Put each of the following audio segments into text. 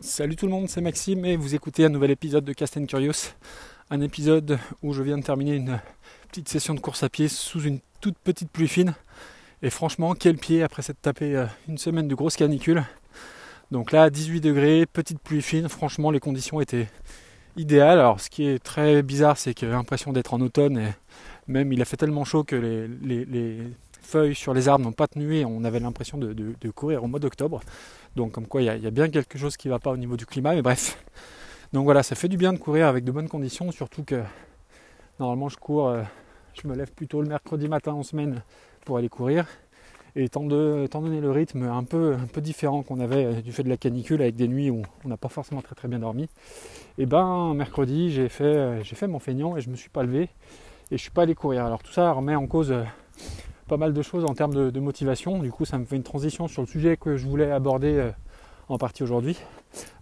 Salut tout le monde, c'est Maxime et vous écoutez un nouvel épisode de Cast and Curious. Un épisode où je viens de terminer une petite session de course à pied sous une toute petite pluie fine. Et franchement, quel pied après s'être tapé euh, une semaine de grosse canicule. Donc là, 18 degrés, petite pluie fine, franchement les conditions étaient idéales. Alors ce qui est très bizarre, c'est que l'impression d'être en automne et même il a fait tellement chaud que les, feuilles sur les arbres n'ont pas tenu et on avait l'impression de, courir au mois d'octobre. Donc comme quoi il y, a, bien quelque chose qui ne va pas au niveau du climat, mais bref. Donc voilà, ça fait du bien de courir avec de bonnes conditions, surtout que normalement je cours, euh, je me lève plutôt le mercredi matin en semaine pour aller courir. Et étant, donné le rythme un peu, un peu différent qu'on avait euh, du fait de la canicule avec des nuits où on n'a pas forcément très très bien dormi, et eh ben mercredi j'ai fait, euh, j'ai fait mon feignant et je me suis pas levé et je suis pas allé courir. Alors tout ça remet en cause pas mal de choses en termes de, motivation. Du coup ça me fait une transition sur le sujet que je voulais aborder en partie aujourd'hui.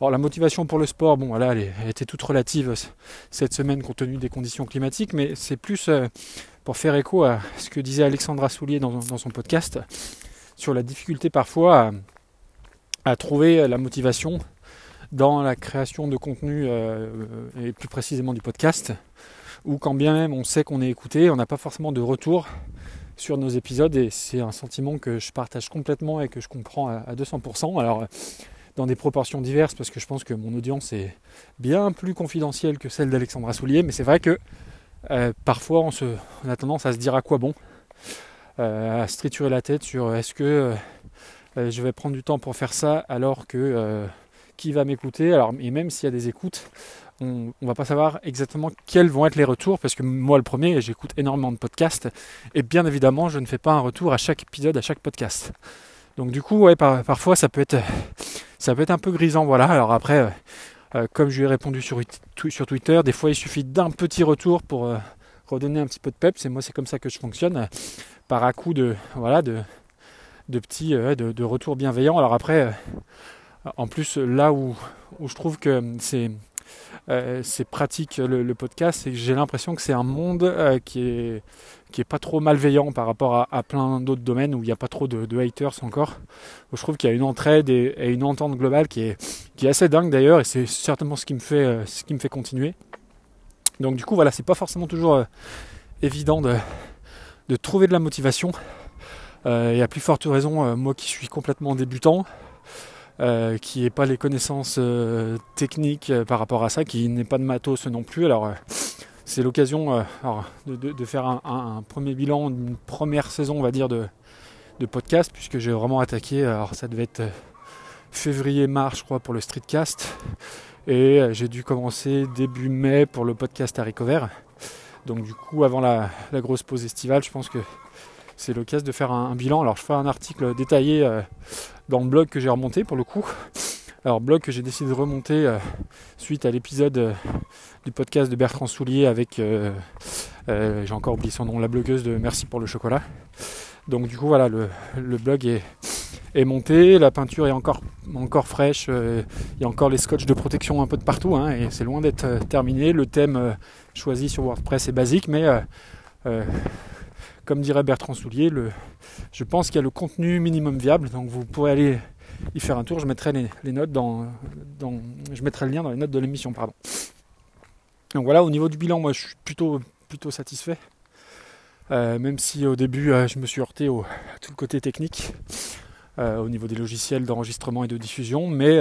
Alors la motivation pour le sport, bon elle, était toute relative cette semaine compte tenu des conditions climatiques, mais c'est plus pour faire écho à ce que disait Alexandra Soulier dans, son podcast sur la difficulté parfois à, trouver la motivation dans la création de contenu euh, et plus précisément du podcast, ou quand bien même on sait qu'on est écouté, on n'a pas forcément de retour sur nos épisodes et c'est un sentiment que je partage complètement et que je comprends à, 200%. Alors dans des proportions diverses parce que je pense que mon audience est bien plus confidentielle que celle d'Alexandra Soulier, mais c'est vrai que euh, parfois on, se, a tendance à se dire à quoi bon, euh, à se triturer la tête sur est-ce que euh, je vais prendre du temps pour faire ça alors que qui va m'écouter? Alors et même s'il y a des écoutes on, ne va pas savoir exactement quels vont être les retours parce que moi le premier j'écoute énormément de podcasts et bien évidemment je ne fais pas un retour à chaque épisode à chaque podcast donc du coup ouais parfois ça peut être un peu grisant voilà alors après euh, comme je lui ai répondu sur, Twitter, des fois il suffit d'un petit retour pour euh, redonner un petit peu de peps. Et moi c'est comme ça que je fonctionne, par à coup de voilà de, petits de, retours bienveillants. Alors après, euh, en plus là où, où je trouve que c'est c'est pratique le, podcast, c'est que j'ai l'impression que c'est un monde qui est qui est pas trop malveillant par rapport à, plein d'autres domaines où il n'y a pas trop de, haters encore. je trouve qu'il y a une entraide et, une entente globale qui est, qui est assez dingue d'ailleurs et c'est certainement ce qui me fait, euh, ce qui me fait continuer. Donc du coup voilà, c'est pas forcément toujours euh, évident de, de, trouver de la motivation. Euh, et à plus forte raison, moi qui suis complètement débutant, qui n'ai pas les connaissances techniques par rapport à ça, qui n'est pas de matos non plus. Alors c'est l'occasion euh, de, faire un, premier bilan d'une première saison, on va dire, de, podcast, puisque j'ai vraiment attaqué. Alors, ça devait être euh, février-mars, je crois, pour le streetcast. Et euh, j'ai dû commencer début mai pour le podcast à Recover. Donc, du coup, avant la, grosse pause estivale, je pense que c'est l'occasion de faire un, bilan. Alors, je ferai un article détaillé dans le blog que j'ai remonté pour le coup. Alors blog que j'ai décidé de remonter euh, suite à l'épisode euh, du podcast de Bertrand Soulier avec, euh, j'ai encore oublié son nom, la blogueuse de Merci pour le chocolat. Donc du coup voilà, le, blog est, est, monté, la peinture est encore, encore fraîche, il y a encore les scotch de protection un peu de partout, hein, et c'est loin d'être terminé. Le thème choisi sur WordPress est basique, mais comme dirait Bertrand Soulier, le, je pense qu'il y a le contenu minimum viable, donc vous pourrez aller y faire un tour. Je mettrai les, notes dans, je mettrai le lien dans les notes de l'émission, pardon. Donc voilà, au niveau du bilan, moi je suis plutôt, plutôt satisfait. Euh, même si au début euh, je me suis heurté au, tout le côté technique, euh, au niveau des logiciels d'enregistrement et de diffusion, mais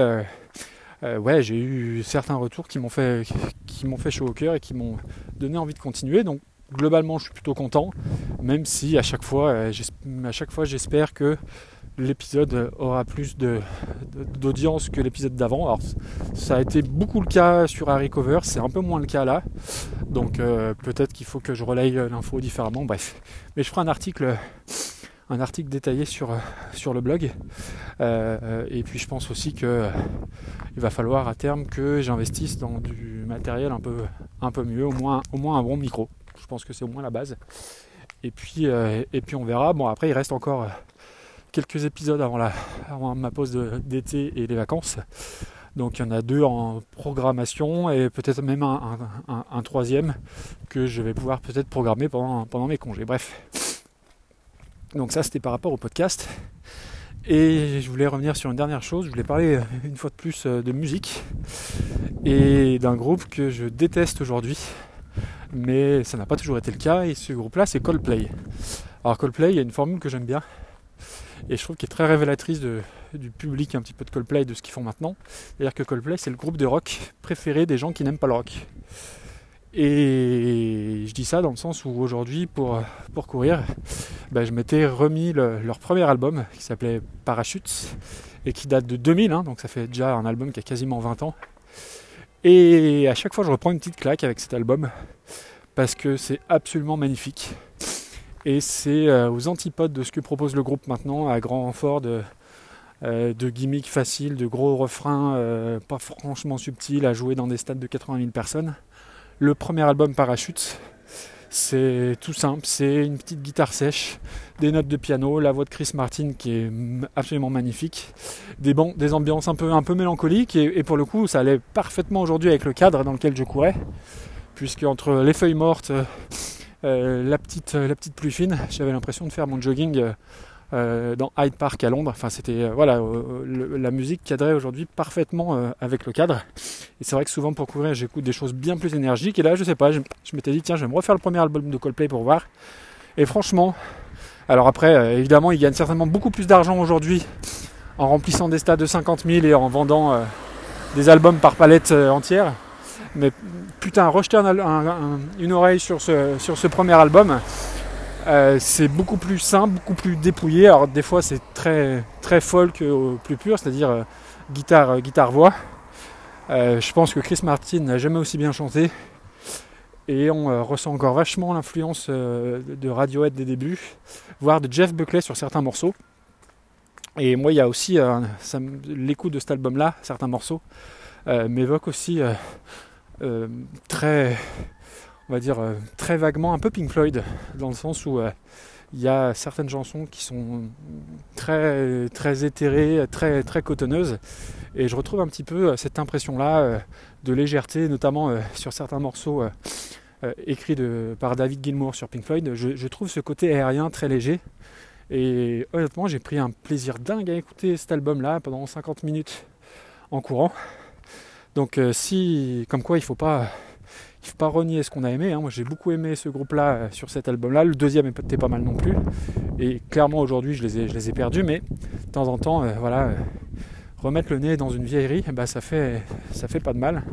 ouais, j'ai eu certains retours qui m'ont fait, qui m'ont fait chaud au cœur et qui m'ont donné envie de continuer. Donc globalement, je suis plutôt content, même si à chaque fois, à chaque fois, j'espère que l'épisode aura plus d'audience que l'épisode d'avant. Alors ça a été beaucoup le cas sur Harry Cover, c'est un peu moins le cas là. Donc euh, peut-être qu'il faut que je relaye l'info différemment. Bref. Mais je ferai un article un article détaillé sur, sur le blog. Euh, et puis je pense aussi que il va falloir à terme que j'investisse dans du matériel un peu, un peu mieux, au moins, au moins un bon micro. Je pense que c'est au moins la base. Et puis, euh, et puis on verra. Bon après il reste encore quelques épisodes avant, la, ma pause d'été et les vacances. Donc il y en a deux en programmation et peut-être même un, troisième que je vais pouvoir peut-être programmer pendant, pendant mes congés. Bref. Donc ça c'était par rapport au podcast. Et je voulais revenir sur une dernière chose, je voulais parler une fois de plus de musique et d'un groupe que je déteste aujourd'hui, mais ça n'a pas toujours été le cas, et ce groupe-là c'est Coldplay. Alors Coldplay, il y a une formule que j'aime bien, et je trouve qu'elle est très révélatrice du public un petit peu de Coldplay, de ce qu'ils font maintenant. C'est-à-dire que Coldplay c'est le groupe de rock préféré des gens qui n'aiment pas le rock. Et je dis ça dans le sens où aujourd'hui, pour, pour courir, ben, je m'étais remis leur premier album qui s'appelait Parachutes et qui date de 2000, hein, donc ça fait déjà un album qui a quasiment 20 ans. Et à chaque fois, je reprends une petite claque avec cet album parce que c'est absolument magnifique. Et c'est euh, aux antipodes de ce que propose le groupe maintenant, à grand renfort de, euh, gimmicks faciles, de gros refrains euh, pas franchement subtils à jouer dans des stades de 80 000 personnes. Le premier album Parachute, c'est tout simple, c'est une petite guitare sèche, des notes de piano, la voix de Chris Martin qui est absolument magnifique, des, bon, des ambiances un peu, un peu mélancoliques et, pour le coup ça allait parfaitement aujourd'hui avec le cadre dans lequel je courais, puisque entre les feuilles mortes, euh, la, petite, la pluie fine, j'avais l'impression de faire mon jogging euh, dans Hyde Park à Londres. Enfin, c'était euh, voilà, euh, la musique cadrait aujourd'hui parfaitement avec le cadre. Et c'est vrai que souvent pour courir, j'écoute des choses bien plus énergiques. Et là, je sais pas, je, m'étais dit tiens, je vais me refaire le premier album de Coldplay pour voir. Et franchement, alors après, évidemment, ils gagnent certainement beaucoup plus d'argent aujourd'hui en remplissant des stades de 50 000 et en vendant des albums par palette entière. Mais putain, rejeter une oreille sur ce, sur ce premier album, euh, c'est beaucoup plus simple, beaucoup plus dépouillé. Alors des fois c'est très très folk plus pur, c'est-à-dire euh, guitare euh, guitare voix. je pense que Chris Martin n'a jamais aussi bien chanté et on ressent encore vachement l'influence de Radiohead des débuts, voire de Jeff Buckley sur certains morceaux. Et moi il y a aussi l'écoute de cet album-là, certains morceaux m'évoquent aussi très on va dire, euh, très vaguement un peu Pink Floyd, dans le sens où euh, il y a certaines chansons qui sont très, très éthérées, très, très cotonneuses. Et je retrouve un petit peu euh, cette impression-là de légèreté, notamment sur certains morceaux écrits par David Gilmour sur Pink Floyd. Je, trouve ce côté aérien très léger. Et honnêtement, j'ai pris un plaisir dingue à écouter cet album-là pendant 50 minutes en courant. Donc si, comme quoi il faut pas faut pas renier ce qu'on a aimé. Hein. Moi j'ai beaucoup aimé ce groupe-là euh, sur cet album-là. Le deuxième était pas mal non plus. Et clairement aujourd'hui je les ai, perdus, mais de temps en temps, euh, voilà, euh, remettre le nez dans une vieillerie, bah, ça fait fait pas de mal.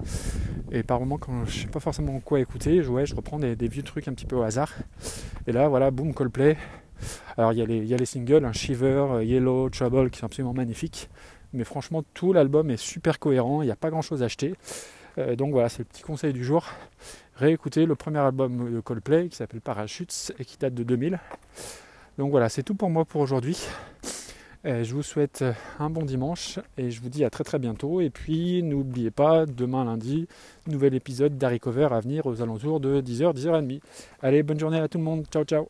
Et par moments quand je sais pas forcément quoi écouter, je, reprends des, vieux trucs un petit peu au hasard. Et là voilà, boom, Coldplay. Alors il y, a les, singles, un Shiver, Yellow, Trouble qui sont absolument magnifiques. Mais franchement tout l'album est super cohérent, il n'y a pas grand chose à acheter. Euh, donc voilà, c'est le petit conseil du jour. Réécoutez le premier album de Coldplay qui s'appelle Parachutes et qui date de 2000. Donc voilà, c'est tout pour moi pour aujourd'hui. Euh, je vous souhaite un bon dimanche et je vous dis à très très bientôt. Et puis n'oubliez pas, demain lundi, nouvel épisode d'Harry Cover à venir aux alentours de 10h, 10h30. Allez, bonne journée à tout le monde. Ciao ciao